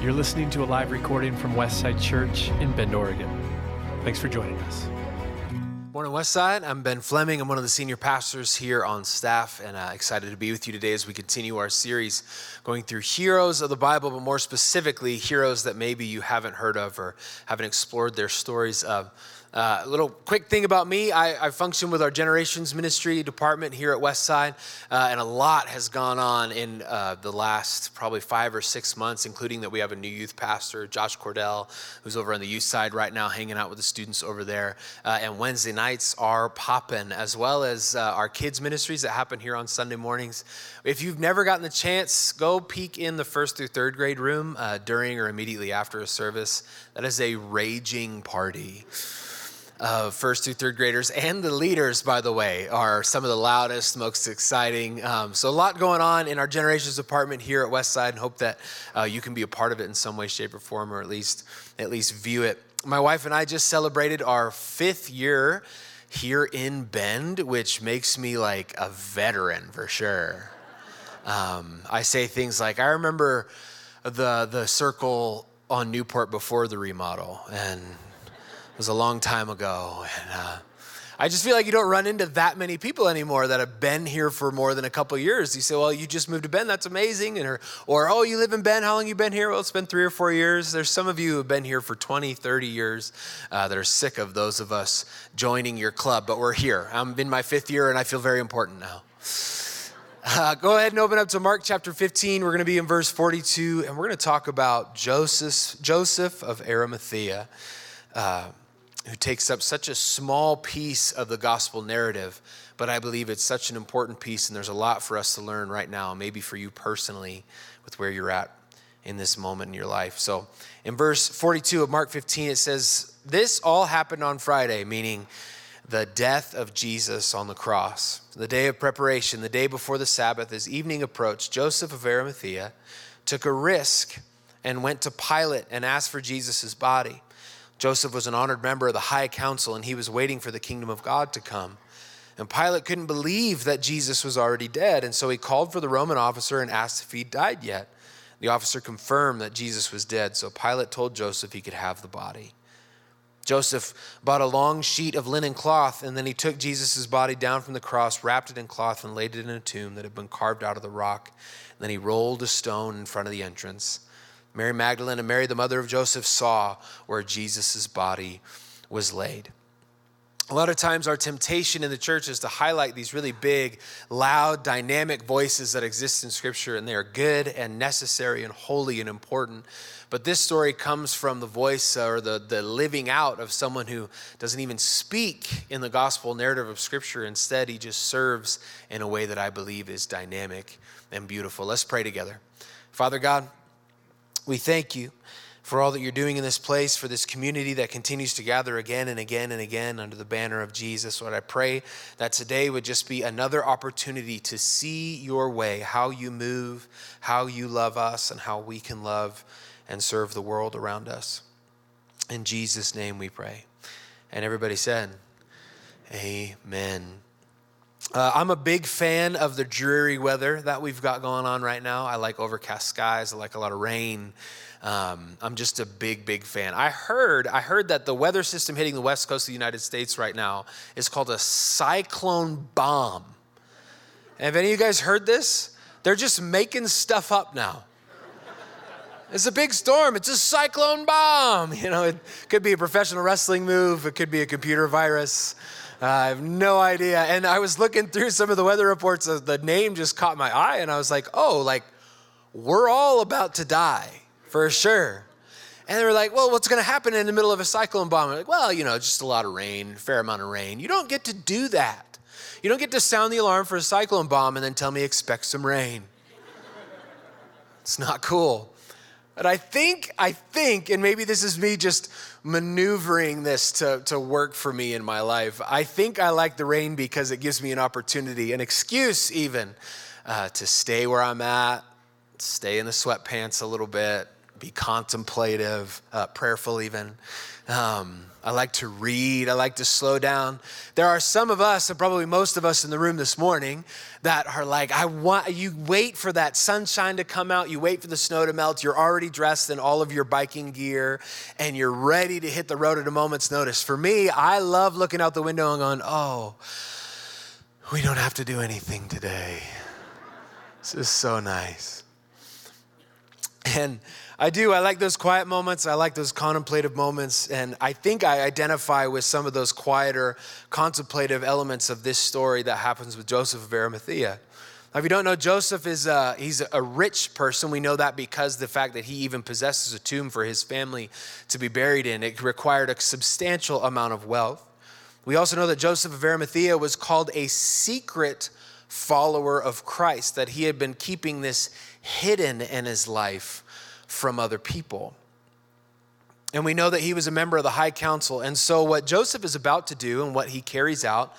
You're listening to a live recording from Westside Church in Bend, Oregon. Thanks for joining us. Morning, Westside. I'm Ben Fleming. I'm one of the senior pastors here on staff, and uh, excited to be with you today as we continue our series going through heroes of the Bible, but more specifically, heroes that maybe you haven't heard of or haven't explored their stories of. A little quick thing about me I, I, function with our Generations Ministry department here at Westside, uh, and a lot has gone on in uh, the last probably five or six months, including that we have a new youth pastor, Josh Cordell, who's over on the youth side right now, hanging out with the students over there. Uh, and Wednesday nights are popping, as well as uh, our kids' ministries that happen here on Sunday mornings. If you've never gotten the chance, go peek in the first through third grade room uh, during or immediately after a service. That is a raging party uh, first through third graders and the leaders, by the way, are some of the loudest, most exciting. Um, so, a lot going on in our generations department here at Westside, and hope that uh, you can be a part of it in some way, shape, or form, or at least at least view it. My wife and I just celebrated our fifth year here in Bend, which makes me like a veteran for sure. Um, I say things like, I remember the the circle on Newport before the remodel, and was a long time ago. And uh, I just feel like you don't run into that many people anymore that have been here for more than a couple years. You say, well, you just moved to Bend, that's amazing. And, or, or, oh, you live in Bend, how long you been here? Well, it's been three or four years. There's some of you who have been here for 20, 30 years uh, that are sick of those of us joining your club, but we're here. I'm in my fifth year and I feel very important now. Uh, go ahead and open up to Mark chapter 15. We're going to be in verse 42, and we're going to talk about Joseph, Joseph of Arimathea. Uh, who takes up such a small piece of the gospel narrative, but I believe it's such an important piece, and there's a lot for us to learn right now, maybe for you personally, with where you're at in this moment in your life. So in verse 42 of Mark 15, it says, This all happened on Friday, meaning the death of Jesus on the cross. The day of preparation, the day before the Sabbath, as evening approached, Joseph of Arimathea took a risk and went to Pilate and asked for Jesus' body. Joseph was an honored member of the high council and he was waiting for the kingdom of God to come. And Pilate couldn't believe that Jesus was already dead, and so he called for the Roman officer and asked if he'd died yet. The officer confirmed that Jesus was dead, so Pilate told Joseph he could have the body. Joseph bought a long sheet of linen cloth, and then he took Jesus' body down from the cross, wrapped it in cloth, and laid it in a tomb that had been carved out of the rock. And then he rolled a stone in front of the entrance. Mary Magdalene and Mary, the mother of Joseph, saw where Jesus' body was laid. A lot of times, our temptation in the church is to highlight these really big, loud, dynamic voices that exist in Scripture, and they are good and necessary and holy and important. But this story comes from the voice uh, or the, the living out of someone who doesn't even speak in the gospel narrative of Scripture. Instead, he just serves in a way that I believe is dynamic and beautiful. Let's pray together. Father God, we thank you for all that you're doing in this place, for this community that continues to gather again and again and again under the banner of Jesus. Lord, I pray that today would just be another opportunity to see your way, how you move, how you love us, and how we can love and serve the world around us. In Jesus' name we pray. And everybody said, Amen. Uh, I'm a big fan of the dreary weather that we've got going on right now. I like overcast skies. I like a lot of rain. Um, I'm just a big, big fan. I heard, I heard that the weather system hitting the west coast of the United States right now is called a cyclone bomb. Have any of you guys heard this? They're just making stuff up now. It's a big storm. It's a cyclone bomb. You know, it could be a professional wrestling move. It could be a computer virus. Uh, I have no idea. And I was looking through some of the weather reports. Uh, the name just caught my eye, and I was like, oh, like, we're all about to die for sure. And they were like, well, what's going to happen in the middle of a cyclone bomb? I'm like, well, you know, just a lot of rain, fair amount of rain. You don't get to do that. You don't get to sound the alarm for a cyclone bomb and then tell me expect some rain. It's not cool. But I think, I think, and maybe this is me just maneuvering this to, to work for me in my life. I think I like the rain because it gives me an opportunity, an excuse even, uh, to stay where I'm at, stay in the sweatpants a little bit, be contemplative, uh, prayerful, even. Um, I like to read. I like to slow down. There are some of us, and probably most of us in the room this morning, that are like, I want, you wait for that sunshine to come out. You wait for the snow to melt. You're already dressed in all of your biking gear and you're ready to hit the road at a moment's notice. For me, I love looking out the window and going, oh, we don't have to do anything today. This is so nice. And I do. I like those quiet moments. I like those contemplative moments. And I think I identify with some of those quieter, contemplative elements of this story that happens with Joseph of Arimathea. Now, if you don't know, Joseph is a, he's a rich person. We know that because the fact that he even possesses a tomb for his family to be buried in. It required a substantial amount of wealth. We also know that Joseph of Arimathea was called a secret follower of Christ, that he had been keeping this hidden in his life from other people. And we know that he was a member of the high council. And so, what Joseph is about to do and what he carries out,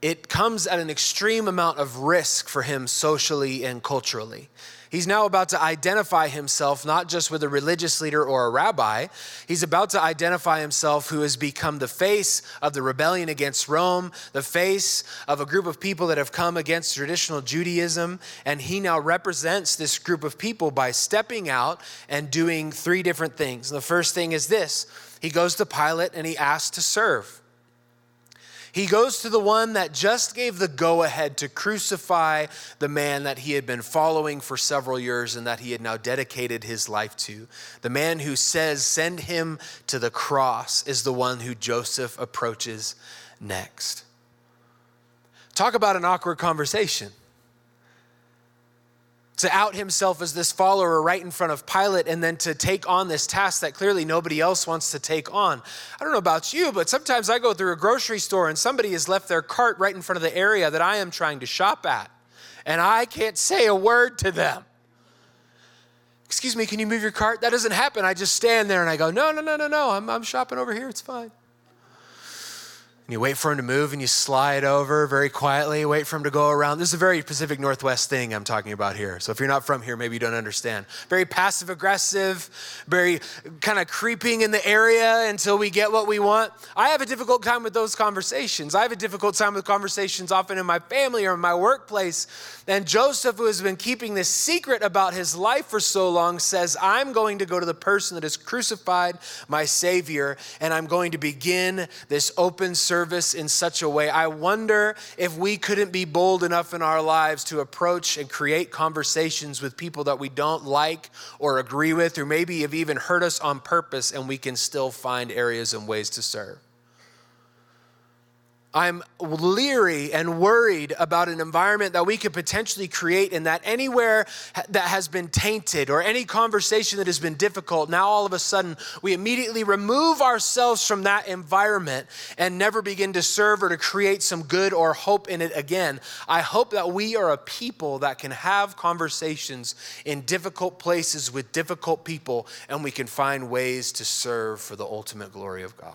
it comes at an extreme amount of risk for him socially and culturally. He's now about to identify himself not just with a religious leader or a rabbi, he's about to identify himself who has become the face of the rebellion against Rome, the face of a group of people that have come against traditional Judaism. And he now represents this group of people by stepping out and doing three different things. the first thing is this he goes to Pilate and he asks to serve. He goes to the one that just gave the go ahead to crucify the man that he had been following for several years and that he had now dedicated his life to. The man who says, Send him to the cross, is the one who Joseph approaches next. Talk about an awkward conversation to out himself as this follower right in front of Pilate and then to take on this task that clearly nobody else wants to take on. I don't know about you, but sometimes I go through a grocery store and somebody has left their cart right in front of the area that I am trying to shop at, and I can't say a word to them. Excuse me, can you move your cart? That doesn't happen. I just stand there and I go, no, no, no, no, no, I'm, I'm shopping over here. It's fine. You wait for him to move and you slide over very quietly, wait for him to go around. This is a very Pacific Northwest thing I'm talking about here. So if you're not from here, maybe you don't understand. Very passive aggressive, very kind of creeping in the area until we get what we want. I have a difficult time with those conversations. I have a difficult time with conversations often in my family or in my workplace. And Joseph, who has been keeping this secret about his life for so long, says, I'm going to go to the person that has crucified my Savior and I'm going to begin this open service service in such a way. I wonder if we couldn't be bold enough in our lives to approach and create conversations with people that we don't like or agree with, or maybe have even hurt us on purpose, and we can still find areas and ways to serve. I'm leery and worried about an environment that we could potentially create, and that anywhere that has been tainted or any conversation that has been difficult, now all of a sudden we immediately remove ourselves from that environment and never begin to serve or to create some good or hope in it again. I hope that we are a people that can have conversations in difficult places with difficult people, and we can find ways to serve for the ultimate glory of God.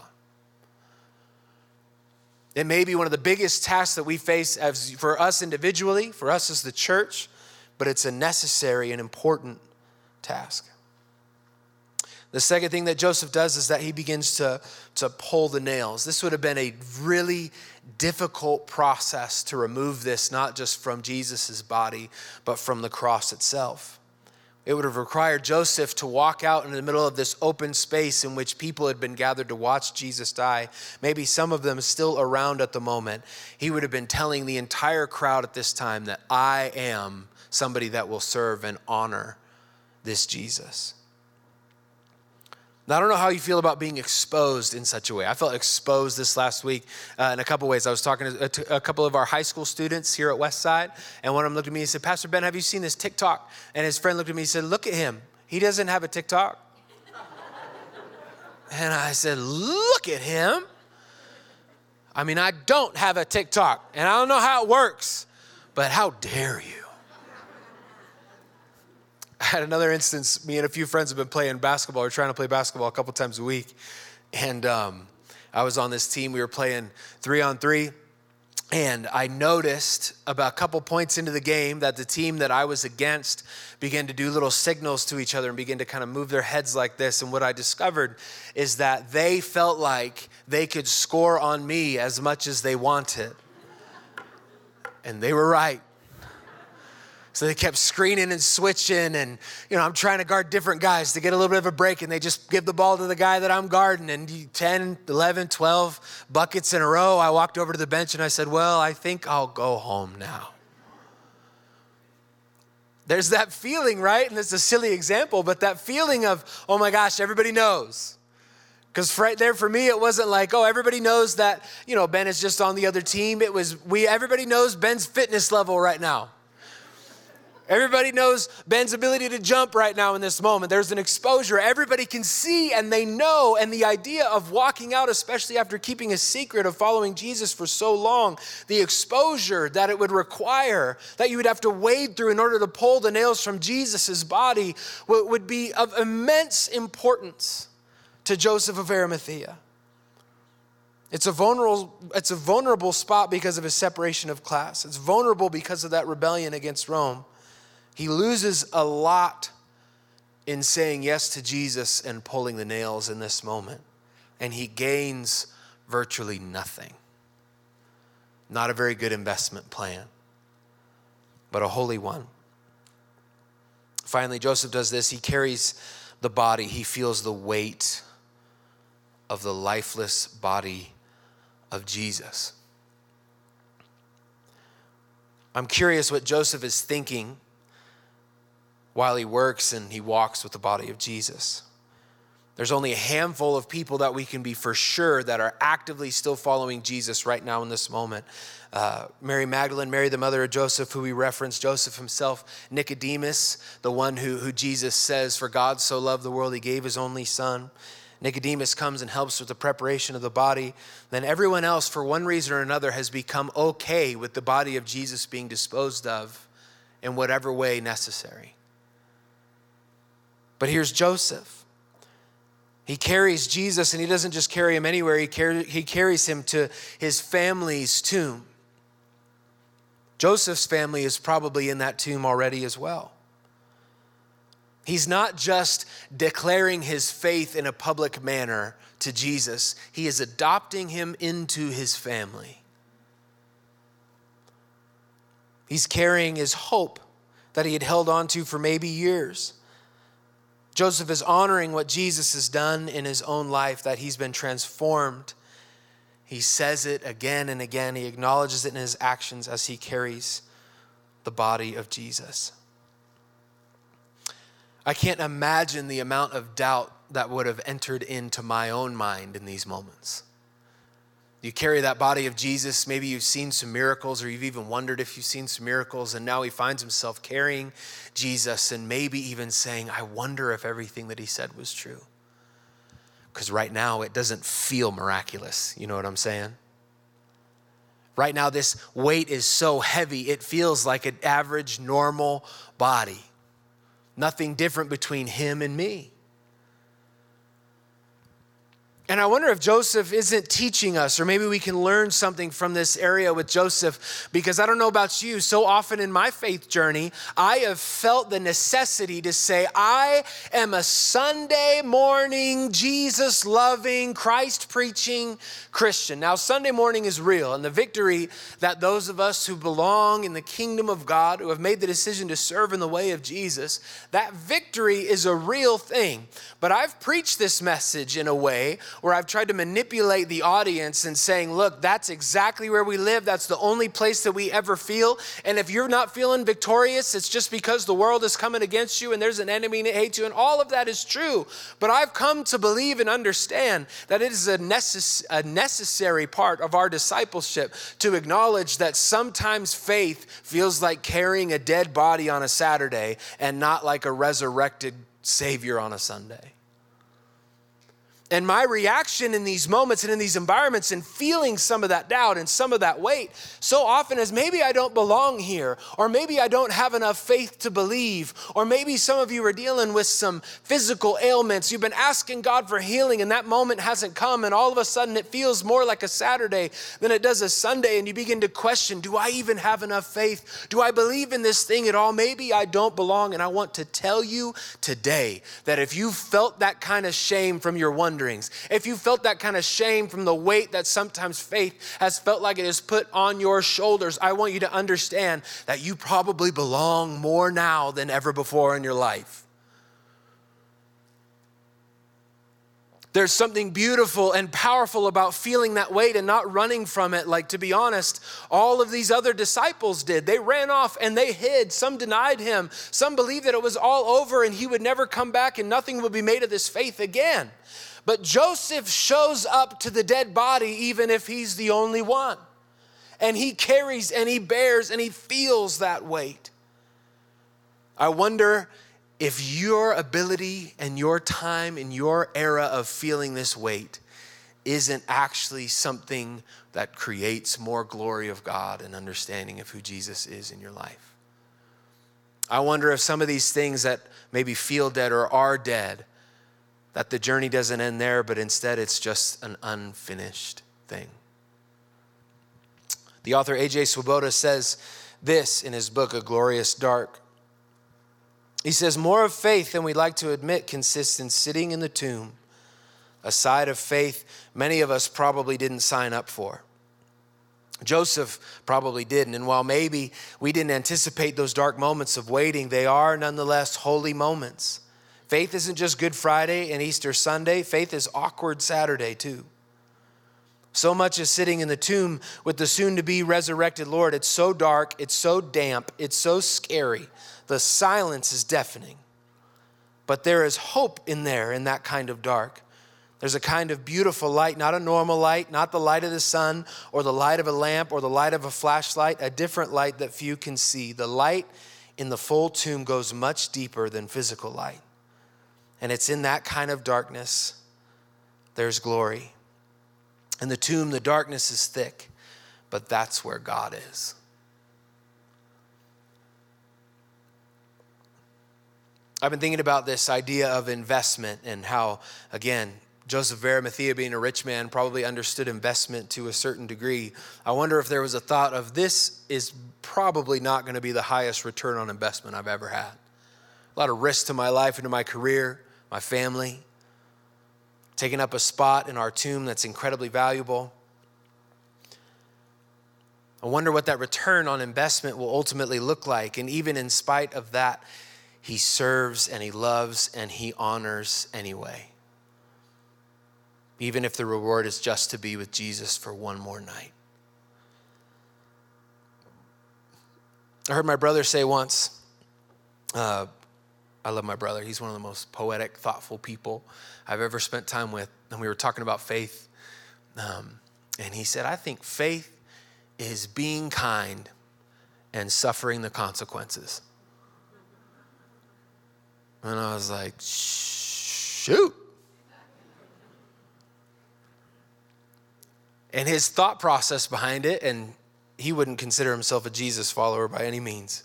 It may be one of the biggest tasks that we face as, for us individually, for us as the church, but it's a necessary and important task. The second thing that Joseph does is that he begins to, to pull the nails. This would have been a really difficult process to remove this, not just from Jesus' body, but from the cross itself. It would have required Joseph to walk out in the middle of this open space in which people had been gathered to watch Jesus die, maybe some of them still around at the moment. He would have been telling the entire crowd at this time that I am somebody that will serve and honor this Jesus. Now, I don't know how you feel about being exposed in such a way. I felt exposed this last week uh, in a couple ways. I was talking to, uh, to, a couple of our high school students here at Westside, and one of them looked at me and said, Pastor Ben, have you seen this TikTok? And his friend looked at me and said, Look at him. He doesn't have a TikTok. and I said, Look at him. I mean, I don't have a TikTok, and I don't know how it works, but how dare you? I had another instance. Me and a few friends have been playing basketball. We're trying to play basketball a couple times a week, and um, I was on this team. We were playing three on three, And I noticed about a couple points into the game that the team that I was against began to do little signals to each other and begin to kind of move their heads like this. And what I discovered is that they felt like they could score on me as much as they wanted. And they were right. So they kept screening and switching, and you know, I'm trying to guard different guys to get a little bit of a break, and they just give the ball to the guy that I'm guarding. And 10, 11, 12 buckets in a row, I walked over to the bench and I said, Well, I think I'll go home now. There's that feeling, right? And it's a silly example, but that feeling of, oh my gosh, everybody knows. Because right there for me, it wasn't like, oh, everybody knows that, you know, Ben is just on the other team. It was, we, everybody knows Ben's fitness level right now. Everybody knows Ben's ability to jump right now in this moment. There's an exposure. Everybody can see and they know. And the idea of walking out, especially after keeping a secret of following Jesus for so long, the exposure that it would require, that you would have to wade through in order to pull the nails from Jesus' body, would be of immense importance to Joseph of Arimathea. It's a vulnerable, it's a vulnerable spot because of his separation of class. It's vulnerable because of that rebellion against Rome. He loses a lot in saying yes to Jesus and pulling the nails in this moment. And he gains virtually nothing. Not a very good investment plan, but a holy one. Finally, Joseph does this. He carries the body, he feels the weight of the lifeless body of Jesus. I'm curious what Joseph is thinking while he works and he walks with the body of Jesus. There's only a handful of people that we can be for sure that are actively still following Jesus right now in this moment. Uh, Mary Magdalene, Mary, the mother of Joseph, who we referenced, Joseph himself, Nicodemus, the one who, who Jesus says, For God so loved the world, he gave his only son. Nicodemus comes and helps with the preparation of the body. Then everyone else, for one reason or another, has become okay with the body of Jesus being disposed of in whatever way necessary. But here's Joseph. He carries Jesus, and he doesn't just carry him anywhere, he, car- he carries him to his family's tomb. Joseph's family is probably in that tomb already as well. He's not just declaring his faith in a public manner to Jesus, he is adopting him into his family. He's carrying his hope that he had held on to for maybe years. Joseph is honoring what Jesus has done in his own life, that he's been transformed. He says it again and again. He acknowledges it in his actions as he carries the body of Jesus. I can't imagine the amount of doubt that would have entered into my own mind in these moments. You carry that body of Jesus. Maybe you've seen some miracles, or you've even wondered if you've seen some miracles, and now he finds himself carrying Jesus and maybe even saying, I wonder if everything that he said was true. Because right now it doesn't feel miraculous. You know what I'm saying? Right now, this weight is so heavy, it feels like an average, normal body. Nothing different between him and me. And I wonder if Joseph isn't teaching us, or maybe we can learn something from this area with Joseph, because I don't know about you. So often in my faith journey, I have felt the necessity to say, I am a Sunday morning, Jesus loving, Christ preaching Christian. Now, Sunday morning is real, and the victory that those of us who belong in the kingdom of God, who have made the decision to serve in the way of Jesus, that victory is a real thing. But I've preached this message in a way where I've tried to manipulate the audience and saying, look, that's exactly where we live. That's the only place that we ever feel. And if you're not feeling victorious, it's just because the world is coming against you and there's an enemy that hates you. And all of that is true. But I've come to believe and understand that it is a, necess- a necessary part of our discipleship to acknowledge that sometimes faith feels like carrying a dead body on a Saturday and not like a resurrected Savior on a Sunday. And my reaction in these moments and in these environments and feeling some of that doubt and some of that weight so often is maybe I don't belong here, or maybe I don't have enough faith to believe, or maybe some of you are dealing with some physical ailments. You've been asking God for healing, and that moment hasn't come, and all of a sudden it feels more like a Saturday than it does a Sunday, and you begin to question Do I even have enough faith? Do I believe in this thing at all? Maybe I don't belong. And I want to tell you today that if you felt that kind of shame from your one wanderings, if you felt that kind of shame from the weight that sometimes faith has felt like it is put on your shoulders, I want you to understand that you probably belong more now than ever before in your life. There's something beautiful and powerful about feeling that weight and not running from it. Like, to be honest, all of these other disciples did. They ran off and they hid. Some denied him. Some believed that it was all over and he would never come back and nothing would be made of this faith again. But Joseph shows up to the dead body even if he's the only one. And he carries and he bears and he feels that weight. I wonder if your ability and your time and your era of feeling this weight isn't actually something that creates more glory of God and understanding of who Jesus is in your life. I wonder if some of these things that maybe feel dead or are dead that the journey doesn't end there, but instead it's just an unfinished thing. The author A.J. Swoboda says this in his book, A Glorious Dark. He says, More of faith than we'd like to admit consists in sitting in the tomb, a side of faith many of us probably didn't sign up for. Joseph probably didn't. And while maybe we didn't anticipate those dark moments of waiting, they are nonetheless holy moments. Faith isn't just Good Friday and Easter Sunday, faith is awkward Saturday too. So much is sitting in the tomb with the soon to be resurrected Lord. It's so dark, it's so damp, it's so scary. The silence is deafening. But there is hope in there in that kind of dark. There's a kind of beautiful light, not a normal light, not the light of the sun or the light of a lamp or the light of a flashlight, a different light that few can see. The light in the full tomb goes much deeper than physical light. And it's in that kind of darkness there's glory. In the tomb, the darkness is thick, but that's where God is. I've been thinking about this idea of investment and how, again, Joseph of Arimathea, being a rich man, probably understood investment to a certain degree. I wonder if there was a thought of this is probably not going to be the highest return on investment I've ever had. A lot of risk to my life and to my career my family, taking up a spot in our tomb that's incredibly valuable. I wonder what that return on investment will ultimately look like. And even in spite of that, he serves and he loves and he honors anyway. Even if the reward is just to be with Jesus for one more night. I heard my brother say once, uh, I love my brother. He's one of the most poetic, thoughtful people I've ever spent time with. And we were talking about faith. Um, and he said, I think faith is being kind and suffering the consequences. And I was like, shoot. And his thought process behind it, and he wouldn't consider himself a Jesus follower by any means,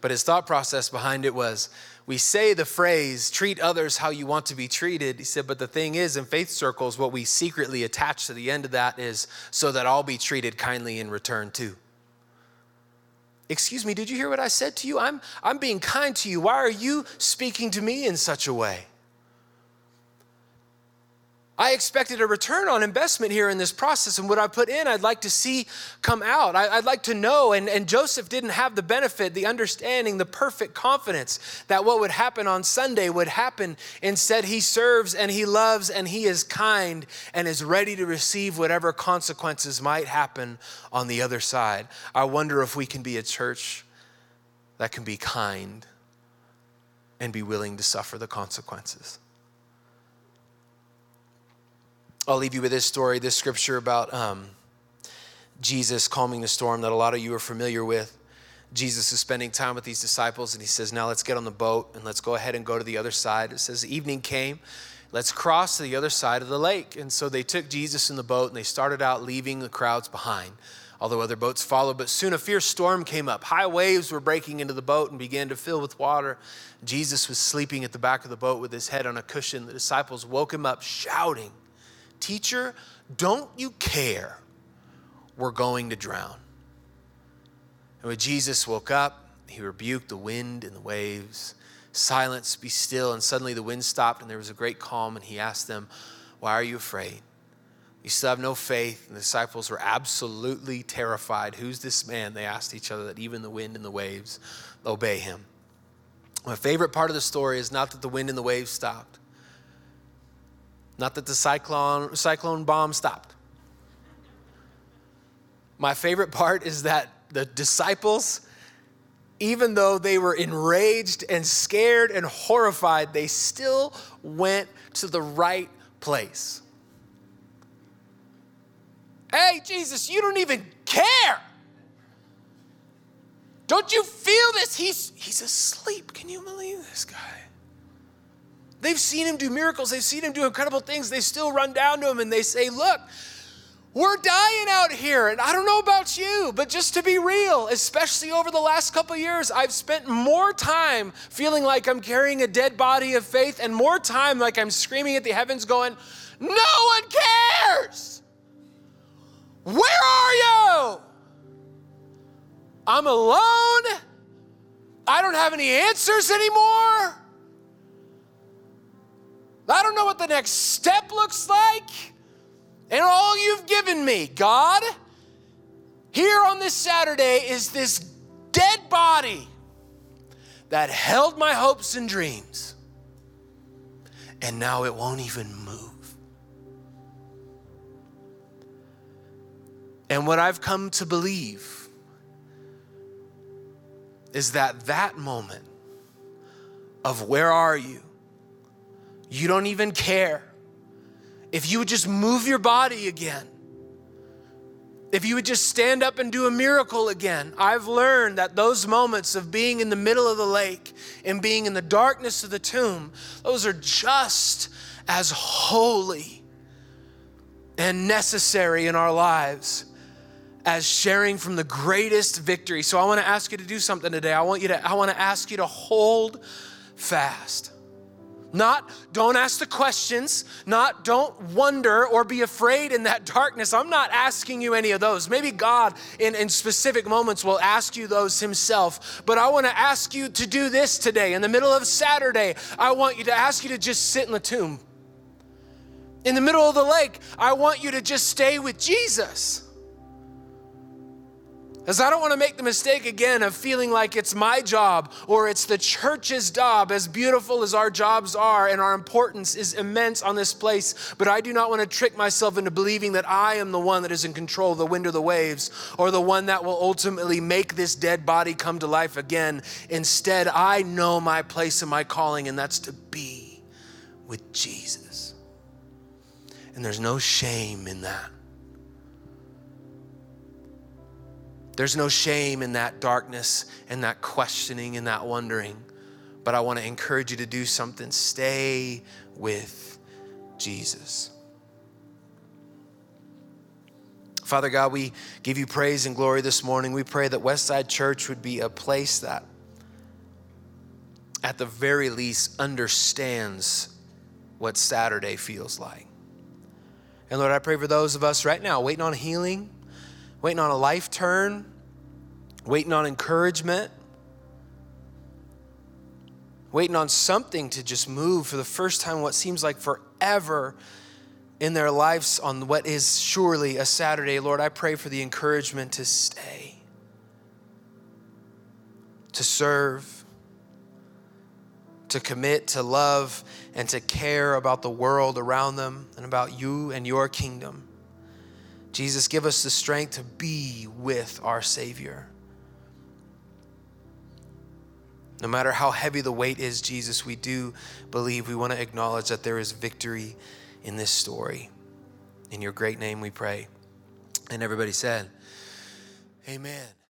but his thought process behind it was we say the phrase, treat others how you want to be treated. He said, but the thing is, in faith circles, what we secretly attach to the end of that is so that I'll be treated kindly in return too. Excuse me, did you hear what I said to you? I'm, I'm being kind to you. Why are you speaking to me in such a way? I expected a return on investment here in this process, and what I put in, I'd like to see come out. I, would like to know. And, and Joseph didn't have the benefit, the understanding, the perfect confidence that what would happen on Sunday would happen. Instead, he serves and he loves and he is kind and is ready to receive whatever consequences might happen on the other side. I wonder if we can be a church that can be kind and be willing to suffer the consequences. I'll leave you with this story, this scripture about um, Jesus calming the storm that a lot of you are familiar with. Jesus is spending time with these disciples and he says, Now let's get on the boat and let's go ahead and go to the other side. It says, Evening came. let's cross to the other side of the lake. And so they took Jesus in the boat and they started out leaving the crowds behind, although other boats followed. But soon a fierce storm came up. High waves were breaking into the boat and began to fill with water. Jesus was sleeping at the back of the boat with his head on a cushion. The disciples woke him up, shouting, Teacher, don't you care? We're going to drown. And when Jesus woke up, he rebuked the wind and the waves Silence, be still. And suddenly the wind stopped and there was a great calm. And he asked them, Why are you afraid? You still have no faith. And the disciples were absolutely terrified. Who's this man? They asked each other that even the wind and the waves obey him. My favorite part of the story is not that the wind and the waves stopped, not that the cyclone, cyclone bomb stopped. My favorite part is that the disciples even though they were enraged and scared and horrified, they still went to the right place. Hey, Jesus, you don't even care. Don't you feel this? He's, he's asleep. Can you believe this guy? They've seen him do miracles, they've seen him do incredible things. They still run down to him and they say, Look, we're dying out here. And I don't know about you, but just to be real, especially over the last couple years, I've spent more time feeling like I'm carrying a dead body of faith and more time like I'm screaming at the heavens, going, No one cares. Where are you? I'm alone. I don't have any answers anymore. I don't know what the next step looks like and all you've given me, God, here on this Saturday is this dead body that held my hopes and dreams. And now it won't even move. And what I've come to believe is that that moment of where are you? You don't even care if you would just move your body again, if you would just stand up and do a miracle again. I've learned that those moments of being in the middle of the lake and being in the darkness of the tomb, those are just as holy and necessary in our lives as sharing from the greatest victory. So I want to ask you to do something today. I want you to I want to ask you to hold fast. Not don't ask the questions, not don't wonder or be afraid in that darkness. I'm not asking you any of those. Maybe God in, in specific moments will ask you those himself. But I want to ask you to do this today. In the middle of Saturday, I want you to ask you to just sit in the tomb. In the middle of the lake, I want you to just stay with Jesus. As I don't want to make the mistake again of feeling like it's my job or it's the church's job, as beautiful as our jobs are and our importance is immense on this place. But I do not want to trick myself into believing that I am the one that is in control of the wind or the waves or the one that will ultimately make this dead body come to life again. Instead, I know my place and my calling, and that's to be with Jesus. And there's no shame in that. There's no shame in that darkness and that questioning and that wondering. But I want to encourage you to do something. Stay with Jesus. Father God, we give you praise and glory this morning. We pray that Westside Church would be a place that, at the very least, understands what Saturday feels like. And Lord, I pray for those of us right now waiting on healing waiting on a life turn, waiting on encouragement, waiting on something to just move for the first time, what seems like forever in their lives on what is surely a Saturday. Lord, I pray for the encouragement to stay, to serve, to commit, to love, and to care about the world around them and about you and your kingdom. Jesus, give us the strength to be with our Savior. No matter how heavy the weight is, Jesus, we do believe, we want to acknowledge that there is victory in this story. In your great name we pray. And everybody said, Amen.